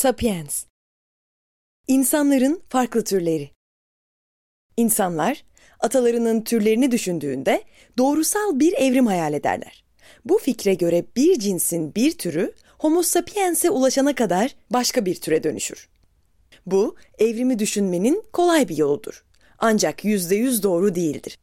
Sapiens İnsanların farklı türleri İnsanlar, atalarının türlerini düşündüğünde doğrusal bir evrim hayal ederler. Bu fikre göre bir cinsin bir türü Homo sapiens'e ulaşana kadar başka bir türe dönüşür. Bu, evrimi düşünmenin kolay bir yoludur. Ancak yüzde yüz doğru değildir.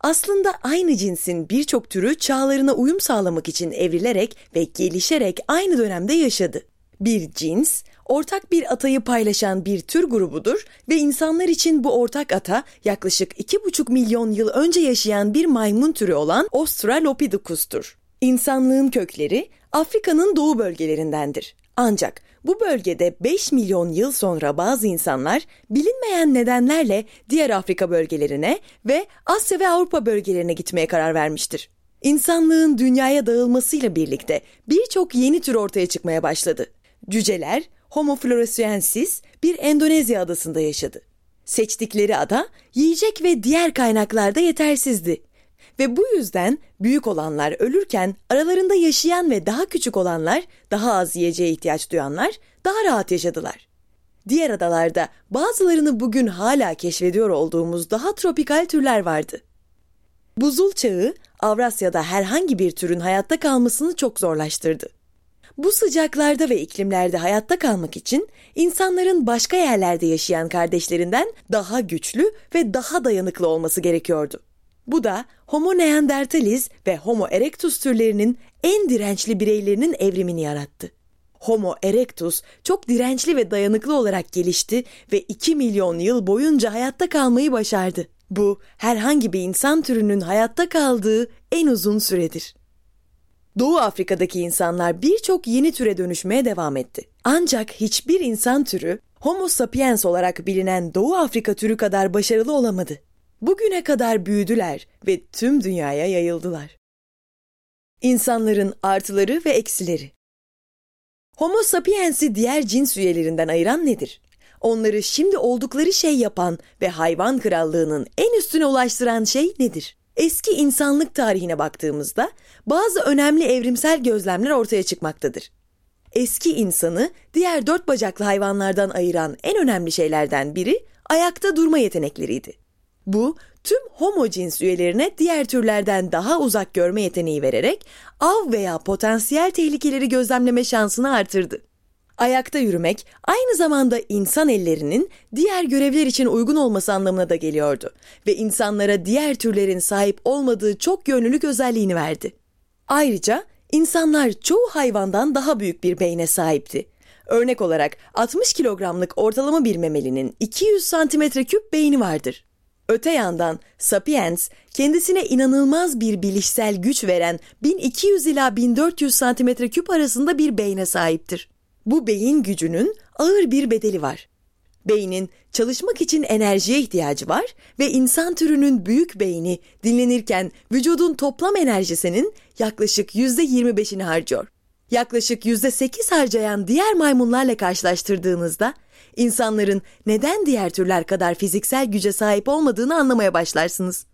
Aslında aynı cinsin birçok türü çağlarına uyum sağlamak için evrilerek ve gelişerek aynı dönemde yaşadı. Bir cins, ortak bir atayı paylaşan bir tür grubudur ve insanlar için bu ortak ata yaklaşık 2,5 milyon yıl önce yaşayan bir maymun türü olan Australopithecus'tur. İnsanlığın kökleri Afrika'nın doğu bölgelerindendir. Ancak bu bölgede 5 milyon yıl sonra bazı insanlar bilinmeyen nedenlerle diğer Afrika bölgelerine ve Asya ve Avrupa bölgelerine gitmeye karar vermiştir. İnsanlığın dünyaya dağılmasıyla birlikte birçok yeni tür ortaya çıkmaya başladı. Cüceler Homo floresiensis bir Endonezya adasında yaşadı. Seçtikleri ada yiyecek ve diğer kaynaklarda yetersizdi. Ve bu yüzden büyük olanlar ölürken aralarında yaşayan ve daha küçük olanlar, daha az yiyeceğe ihtiyaç duyanlar daha rahat yaşadılar. Diğer adalarda bazılarını bugün hala keşfediyor olduğumuz daha tropikal türler vardı. Buzul çağı Avrasya'da herhangi bir türün hayatta kalmasını çok zorlaştırdı. Bu sıcaklarda ve iklimlerde hayatta kalmak için insanların başka yerlerde yaşayan kardeşlerinden daha güçlü ve daha dayanıklı olması gerekiyordu. Bu da Homo neanderthalis ve Homo erectus türlerinin en dirençli bireylerinin evrimini yarattı. Homo erectus çok dirençli ve dayanıklı olarak gelişti ve 2 milyon yıl boyunca hayatta kalmayı başardı. Bu herhangi bir insan türünün hayatta kaldığı en uzun süredir. Doğu Afrika'daki insanlar birçok yeni türe dönüşmeye devam etti. Ancak hiçbir insan türü Homo sapiens olarak bilinen Doğu Afrika türü kadar başarılı olamadı. Bugüne kadar büyüdüler ve tüm dünyaya yayıldılar. İnsanların artıları ve eksileri Homo sapiens'i diğer cins üyelerinden ayıran nedir? Onları şimdi oldukları şey yapan ve hayvan krallığının en üstüne ulaştıran şey nedir? Eski insanlık tarihine baktığımızda bazı önemli evrimsel gözlemler ortaya çıkmaktadır. Eski insanı diğer dört bacaklı hayvanlardan ayıran en önemli şeylerden biri ayakta durma yetenekleriydi. Bu tüm homo cins üyelerine diğer türlerden daha uzak görme yeteneği vererek av veya potansiyel tehlikeleri gözlemleme şansını artırdı. Ayakta yürümek aynı zamanda insan ellerinin diğer görevler için uygun olması anlamına da geliyordu ve insanlara diğer türlerin sahip olmadığı çok yönlülük özelliğini verdi. Ayrıca insanlar çoğu hayvandan daha büyük bir beyne sahipti. Örnek olarak 60 kilogramlık ortalama bir memelinin 200 santimetre küp beyni vardır. Öte yandan Sapiens kendisine inanılmaz bir bilişsel güç veren 1200 ila 1400 santimetre küp arasında bir beyne sahiptir. Bu beyin gücünün ağır bir bedeli var. Beynin çalışmak için enerjiye ihtiyacı var ve insan türünün büyük beyni dinlenirken vücudun toplam enerjisinin yaklaşık %25'ini harcıyor. Yaklaşık %8 harcayan diğer maymunlarla karşılaştırdığınızda insanların neden diğer türler kadar fiziksel güce sahip olmadığını anlamaya başlarsınız.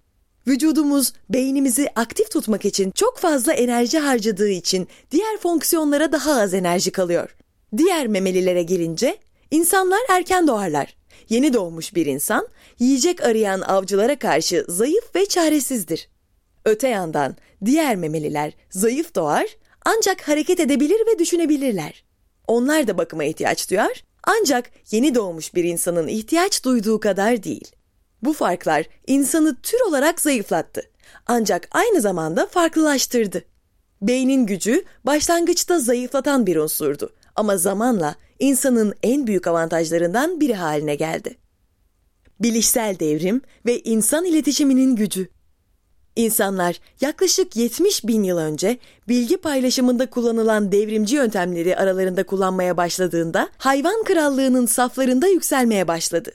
Vücudumuz beynimizi aktif tutmak için çok fazla enerji harcadığı için diğer fonksiyonlara daha az enerji kalıyor. Diğer memelilere gelince insanlar erken doğarlar. Yeni doğmuş bir insan yiyecek arayan avcılara karşı zayıf ve çaresizdir. Öte yandan diğer memeliler zayıf doğar ancak hareket edebilir ve düşünebilirler. Onlar da bakıma ihtiyaç duyar ancak yeni doğmuş bir insanın ihtiyaç duyduğu kadar değil. Bu farklar insanı tür olarak zayıflattı. Ancak aynı zamanda farklılaştırdı. Beynin gücü başlangıçta zayıflatan bir unsurdu ama zamanla insanın en büyük avantajlarından biri haline geldi. Bilişsel devrim ve insan iletişiminin gücü. İnsanlar yaklaşık 70 bin yıl önce bilgi paylaşımında kullanılan devrimci yöntemleri aralarında kullanmaya başladığında hayvan krallığının saflarında yükselmeye başladı.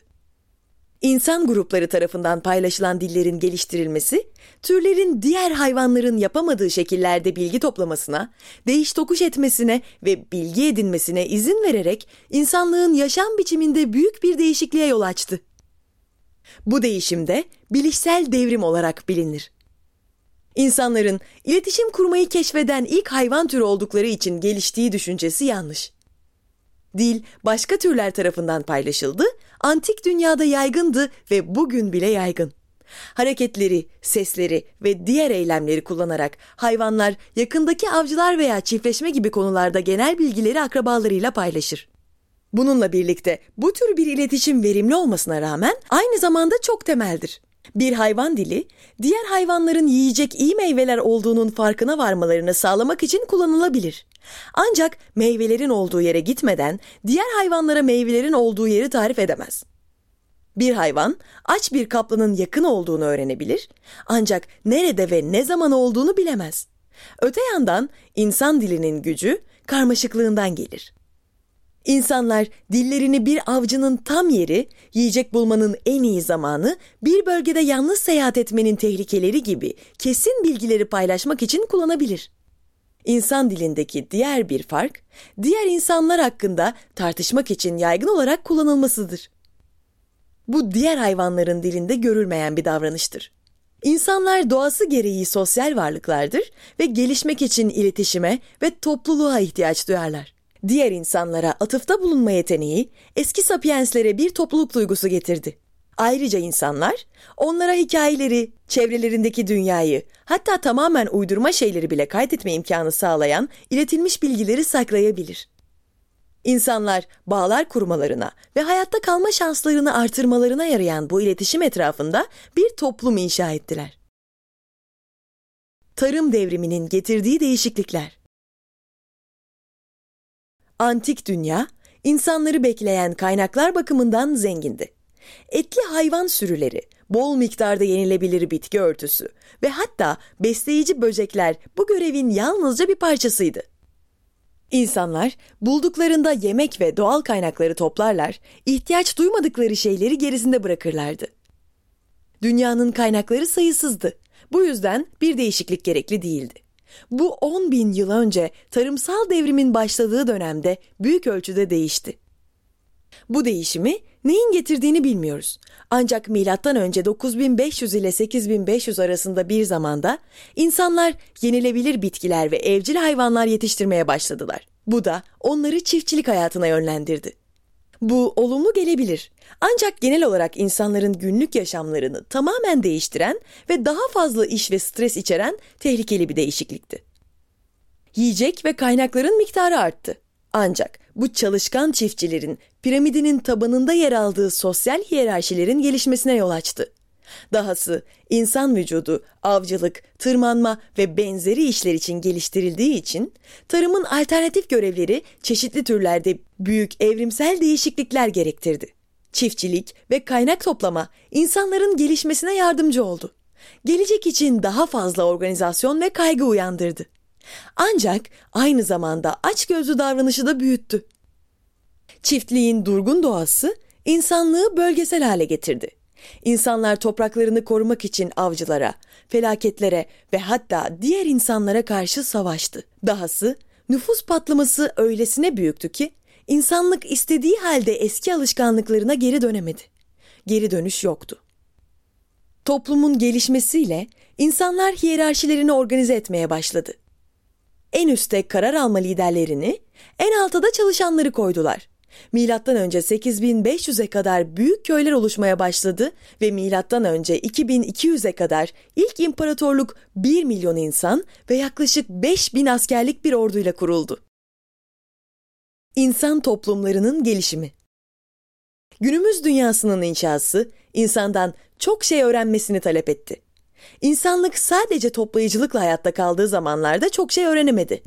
İnsan grupları tarafından paylaşılan dillerin geliştirilmesi, türlerin diğer hayvanların yapamadığı şekillerde bilgi toplamasına, değiş tokuş etmesine ve bilgi edinmesine izin vererek insanlığın yaşam biçiminde büyük bir değişikliğe yol açtı. Bu değişim de bilişsel devrim olarak bilinir. İnsanların iletişim kurmayı keşfeden ilk hayvan türü oldukları için geliştiği düşüncesi yanlış. Dil başka türler tarafından paylaşıldı, antik dünyada yaygındı ve bugün bile yaygın. Hareketleri, sesleri ve diğer eylemleri kullanarak hayvanlar yakındaki avcılar veya çiftleşme gibi konularda genel bilgileri akrabalarıyla paylaşır. Bununla birlikte bu tür bir iletişim verimli olmasına rağmen aynı zamanda çok temeldir. Bir hayvan dili, diğer hayvanların yiyecek iyi meyveler olduğunun farkına varmalarını sağlamak için kullanılabilir. Ancak meyvelerin olduğu yere gitmeden diğer hayvanlara meyvelerin olduğu yeri tarif edemez. Bir hayvan aç bir kaplanın yakın olduğunu öğrenebilir ancak nerede ve ne zaman olduğunu bilemez. Öte yandan insan dilinin gücü karmaşıklığından gelir. İnsanlar dillerini bir avcının tam yeri, yiyecek bulmanın en iyi zamanı, bir bölgede yalnız seyahat etmenin tehlikeleri gibi kesin bilgileri paylaşmak için kullanabilir. İnsan dilindeki diğer bir fark, diğer insanlar hakkında tartışmak için yaygın olarak kullanılmasıdır. Bu diğer hayvanların dilinde görülmeyen bir davranıştır. İnsanlar doğası gereği sosyal varlıklardır ve gelişmek için iletişime ve topluluğa ihtiyaç duyarlar. Diğer insanlara atıfta bulunma yeteneği eski sapienslere bir topluluk duygusu getirdi. Ayrıca insanlar onlara hikayeleri, çevrelerindeki dünyayı, hatta tamamen uydurma şeyleri bile kaydetme imkanı sağlayan iletilmiş bilgileri saklayabilir. İnsanlar bağlar kurmalarına ve hayatta kalma şanslarını artırmalarına yarayan bu iletişim etrafında bir toplum inşa ettiler. Tarım devriminin getirdiği değişiklikler Antik dünya, insanları bekleyen kaynaklar bakımından zengindi. Etli hayvan sürüleri, bol miktarda yenilebilir bitki örtüsü ve hatta besleyici böcekler bu görevin yalnızca bir parçasıydı. İnsanlar bulduklarında yemek ve doğal kaynakları toplarlar, ihtiyaç duymadıkları şeyleri gerisinde bırakırlardı. Dünyanın kaynakları sayısızdı. Bu yüzden bir değişiklik gerekli değildi. Bu 10 bin yıl önce tarımsal devrimin başladığı dönemde büyük ölçüde değişti. Bu değişimi neyin getirdiğini bilmiyoruz. Ancak milattan önce 9500 ile 8500 arasında bir zamanda insanlar yenilebilir bitkiler ve evcil hayvanlar yetiştirmeye başladılar. Bu da onları çiftçilik hayatına yönlendirdi. Bu olumlu gelebilir. Ancak genel olarak insanların günlük yaşamlarını tamamen değiştiren ve daha fazla iş ve stres içeren tehlikeli bir değişiklikti. Yiyecek ve kaynakların miktarı arttı. Ancak bu çalışkan çiftçilerin piramidinin tabanında yer aldığı sosyal hiyerarşilerin gelişmesine yol açtı. Dahası insan vücudu avcılık, tırmanma ve benzeri işler için geliştirildiği için tarımın alternatif görevleri çeşitli türlerde büyük evrimsel değişiklikler gerektirdi. Çiftçilik ve kaynak toplama insanların gelişmesine yardımcı oldu. Gelecek için daha fazla organizasyon ve kaygı uyandırdı. Ancak aynı zamanda açgözlü davranışı da büyüttü. Çiftliğin durgun doğası insanlığı bölgesel hale getirdi. İnsanlar topraklarını korumak için avcılara, felaketlere ve hatta diğer insanlara karşı savaştı. Dahası nüfus patlaması öylesine büyüktü ki insanlık istediği halde eski alışkanlıklarına geri dönemedi. Geri dönüş yoktu. Toplumun gelişmesiyle insanlar hiyerarşilerini organize etmeye başladı. En üstte karar alma liderlerini, en altta da çalışanları koydular. Milattan önce 8500'e kadar büyük köyler oluşmaya başladı ve milattan önce 2200'e kadar ilk imparatorluk 1 milyon insan ve yaklaşık 5000 askerlik bir orduyla kuruldu. İnsan toplumlarının gelişimi Günümüz dünyasının inşası insandan çok şey öğrenmesini talep etti. İnsanlık sadece toplayıcılıkla hayatta kaldığı zamanlarda çok şey öğrenemedi.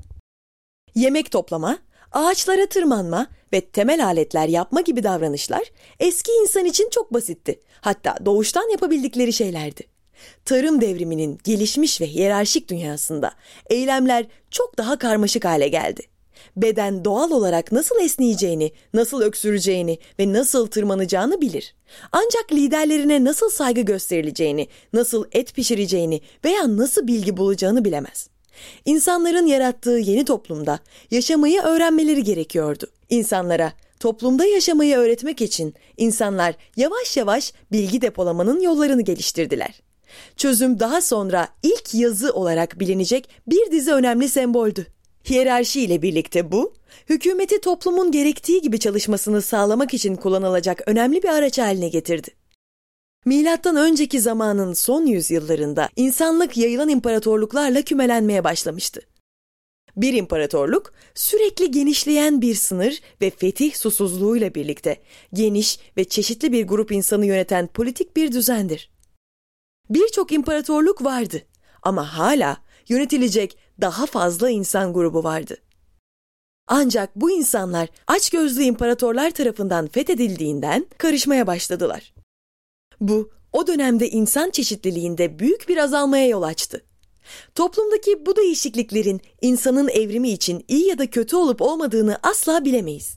Yemek toplama, ağaçlara tırmanma ve temel aletler yapma gibi davranışlar eski insan için çok basitti. Hatta doğuştan yapabildikleri şeylerdi. Tarım devriminin gelişmiş ve hiyerarşik dünyasında eylemler çok daha karmaşık hale geldi. Beden doğal olarak nasıl esneyeceğini, nasıl öksüreceğini ve nasıl tırmanacağını bilir. Ancak liderlerine nasıl saygı gösterileceğini, nasıl et pişireceğini veya nasıl bilgi bulacağını bilemez. İnsanların yarattığı yeni toplumda yaşamayı öğrenmeleri gerekiyordu. İnsanlara toplumda yaşamayı öğretmek için insanlar yavaş yavaş bilgi depolamanın yollarını geliştirdiler. Çözüm daha sonra ilk yazı olarak bilinecek bir dizi önemli semboldü. Hiyerarşi ile birlikte bu, hükümeti toplumun gerektiği gibi çalışmasını sağlamak için kullanılacak önemli bir araç haline getirdi. Milattan önceki zamanın son yüzyıllarında insanlık yayılan imparatorluklarla kümelenmeye başlamıştı. Bir imparatorluk sürekli genişleyen bir sınır ve fetih susuzluğuyla birlikte geniş ve çeşitli bir grup insanı yöneten politik bir düzendir. Birçok imparatorluk vardı ama hala yönetilecek daha fazla insan grubu vardı. Ancak bu insanlar açgözlü imparatorlar tarafından fethedildiğinden karışmaya başladılar. Bu o dönemde insan çeşitliliğinde büyük bir azalmaya yol açtı. Toplumdaki bu değişikliklerin insanın evrimi için iyi ya da kötü olup olmadığını asla bilemeyiz.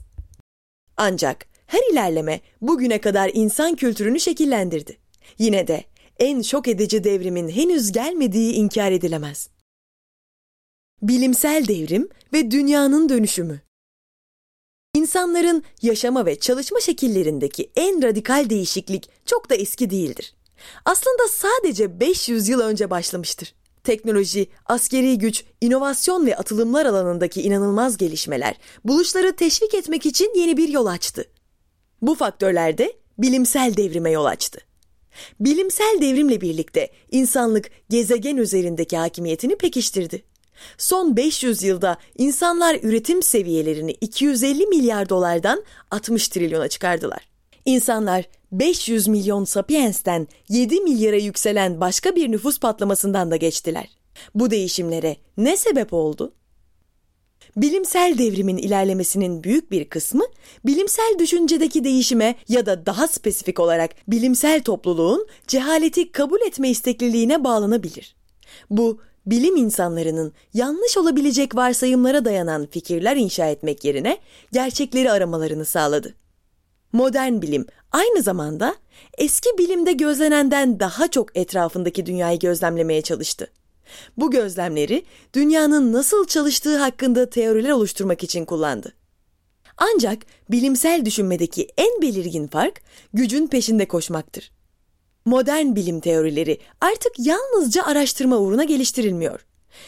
Ancak her ilerleme bugüne kadar insan kültürünü şekillendirdi. Yine de en şok edici devrimin henüz gelmediği inkar edilemez. Bilimsel devrim ve dünyanın dönüşümü. İnsanların yaşama ve çalışma şekillerindeki en radikal değişiklik çok da eski değildir. Aslında sadece 500 yıl önce başlamıştır. Teknoloji, askeri güç, inovasyon ve atılımlar alanındaki inanılmaz gelişmeler buluşları teşvik etmek için yeni bir yol açtı. Bu faktörler de bilimsel devrime yol açtı. Bilimsel devrimle birlikte insanlık gezegen üzerindeki hakimiyetini pekiştirdi. Son 500 yılda insanlar üretim seviyelerini 250 milyar dolardan 60 trilyona çıkardılar. İnsanlar 500 milyon sapiens'ten 7 milyara yükselen başka bir nüfus patlamasından da geçtiler. Bu değişimlere ne sebep oldu? Bilimsel devrimin ilerlemesinin büyük bir kısmı bilimsel düşüncedeki değişime ya da daha spesifik olarak bilimsel topluluğun cehaleti kabul etme istekliliğine bağlanabilir. Bu bilim insanlarının yanlış olabilecek varsayımlara dayanan fikirler inşa etmek yerine gerçekleri aramalarını sağladı. Modern bilim aynı zamanda eski bilimde gözlenenden daha çok etrafındaki dünyayı gözlemlemeye çalıştı. Bu gözlemleri dünyanın nasıl çalıştığı hakkında teoriler oluşturmak için kullandı. Ancak bilimsel düşünmedeki en belirgin fark gücün peşinde koşmaktır. Modern bilim teorileri artık yalnızca araştırma uğruna geliştirilmiyor.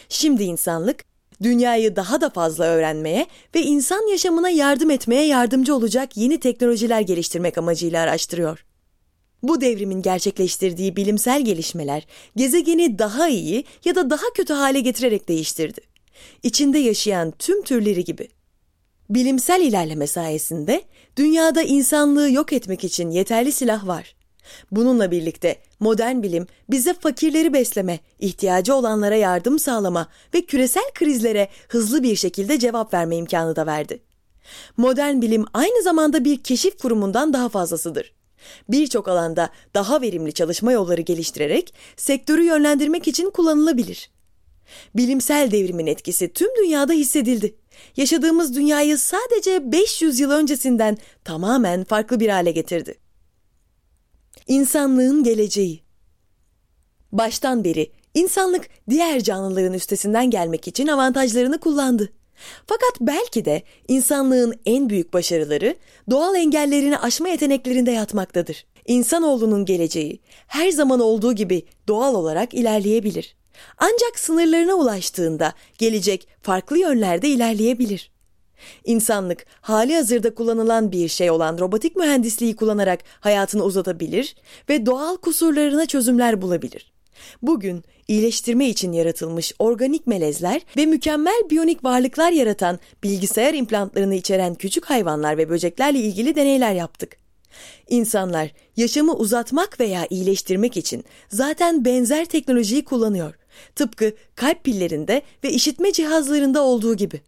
Şimdi insanlık dünyayı daha da fazla öğrenmeye ve insan yaşamına yardım etmeye yardımcı olacak yeni teknolojiler geliştirmek amacıyla araştırıyor. Bu devrimin gerçekleştirdiği bilimsel gelişmeler gezegeni daha iyi ya da daha kötü hale getirerek değiştirdi. İçinde yaşayan tüm türleri gibi. Bilimsel ilerleme sayesinde dünyada insanlığı yok etmek için yeterli silah var. Bununla birlikte modern bilim bize fakirleri besleme, ihtiyacı olanlara yardım sağlama ve küresel krizlere hızlı bir şekilde cevap verme imkanı da verdi. Modern bilim aynı zamanda bir keşif kurumundan daha fazlasıdır. Birçok alanda daha verimli çalışma yolları geliştirerek sektörü yönlendirmek için kullanılabilir. Bilimsel devrimin etkisi tüm dünyada hissedildi. Yaşadığımız dünyayı sadece 500 yıl öncesinden tamamen farklı bir hale getirdi. İnsanlığın geleceği. Baştan beri insanlık diğer canlıların üstesinden gelmek için avantajlarını kullandı. Fakat belki de insanlığın en büyük başarıları doğal engellerini aşma yeteneklerinde yatmaktadır. İnsanoğlunun geleceği her zaman olduğu gibi doğal olarak ilerleyebilir. Ancak sınırlarına ulaştığında gelecek farklı yönlerde ilerleyebilir. İnsanlık hali hazırda kullanılan bir şey olan robotik mühendisliği kullanarak hayatını uzatabilir ve doğal kusurlarına çözümler bulabilir. Bugün iyileştirme için yaratılmış organik melezler ve mükemmel biyonik varlıklar yaratan bilgisayar implantlarını içeren küçük hayvanlar ve böceklerle ilgili deneyler yaptık. İnsanlar yaşamı uzatmak veya iyileştirmek için zaten benzer teknolojiyi kullanıyor. Tıpkı kalp pillerinde ve işitme cihazlarında olduğu gibi.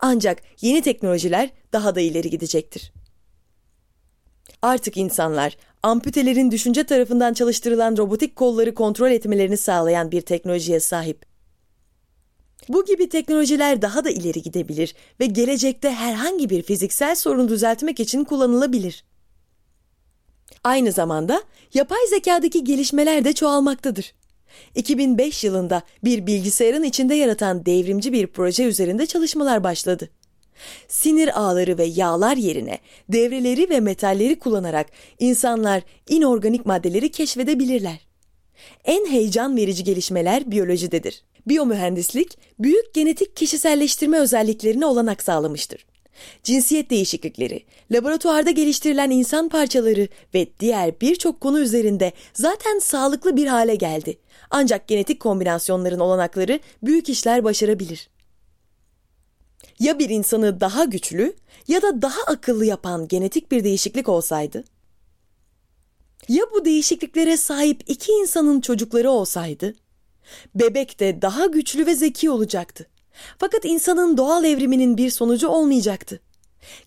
Ancak yeni teknolojiler daha da ileri gidecektir. Artık insanlar amputelerin düşünce tarafından çalıştırılan robotik kolları kontrol etmelerini sağlayan bir teknolojiye sahip. Bu gibi teknolojiler daha da ileri gidebilir ve gelecekte herhangi bir fiziksel sorunu düzeltmek için kullanılabilir. Aynı zamanda yapay zekadaki gelişmeler de çoğalmaktadır. 2005 yılında bir bilgisayarın içinde yaratan devrimci bir proje üzerinde çalışmalar başladı. Sinir ağları ve yağlar yerine devreleri ve metalleri kullanarak insanlar inorganik maddeleri keşfedebilirler. En heyecan verici gelişmeler biyolojidedir. Biyomühendislik, büyük genetik kişiselleştirme özelliklerine olanak sağlamıştır. Cinsiyet değişiklikleri, laboratuvarda geliştirilen insan parçaları ve diğer birçok konu üzerinde zaten sağlıklı bir hale geldi. Ancak genetik kombinasyonların olanakları büyük işler başarabilir. Ya bir insanı daha güçlü ya da daha akıllı yapan genetik bir değişiklik olsaydı? Ya bu değişikliklere sahip iki insanın çocukları olsaydı? Bebek de daha güçlü ve zeki olacaktı. Fakat insanın doğal evriminin bir sonucu olmayacaktı.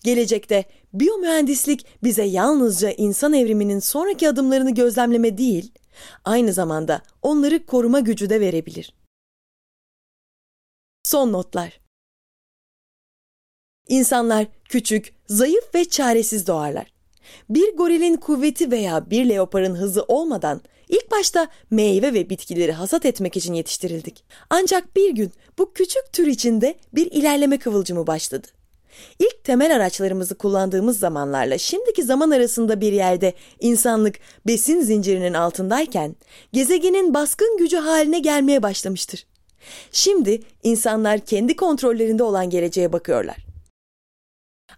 Gelecekte biyomühendislik bize yalnızca insan evriminin sonraki adımlarını gözlemleme değil, aynı zamanda onları koruma gücü de verebilir. Son notlar İnsanlar küçük, zayıf ve çaresiz doğarlar. Bir gorilin kuvveti veya bir leoparın hızı olmadan ilk başta meyve ve bitkileri hasat etmek için yetiştirildik. Ancak bir gün bu küçük tür içinde bir ilerleme kıvılcımı başladı. İlk temel araçlarımızı kullandığımız zamanlarla şimdiki zaman arasında bir yerde insanlık besin zincirinin altındayken gezegenin baskın gücü haline gelmeye başlamıştır. Şimdi insanlar kendi kontrollerinde olan geleceğe bakıyorlar.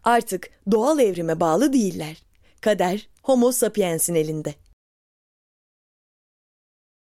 Artık doğal evrime bağlı değiller. Kader Homo sapiens'in elinde.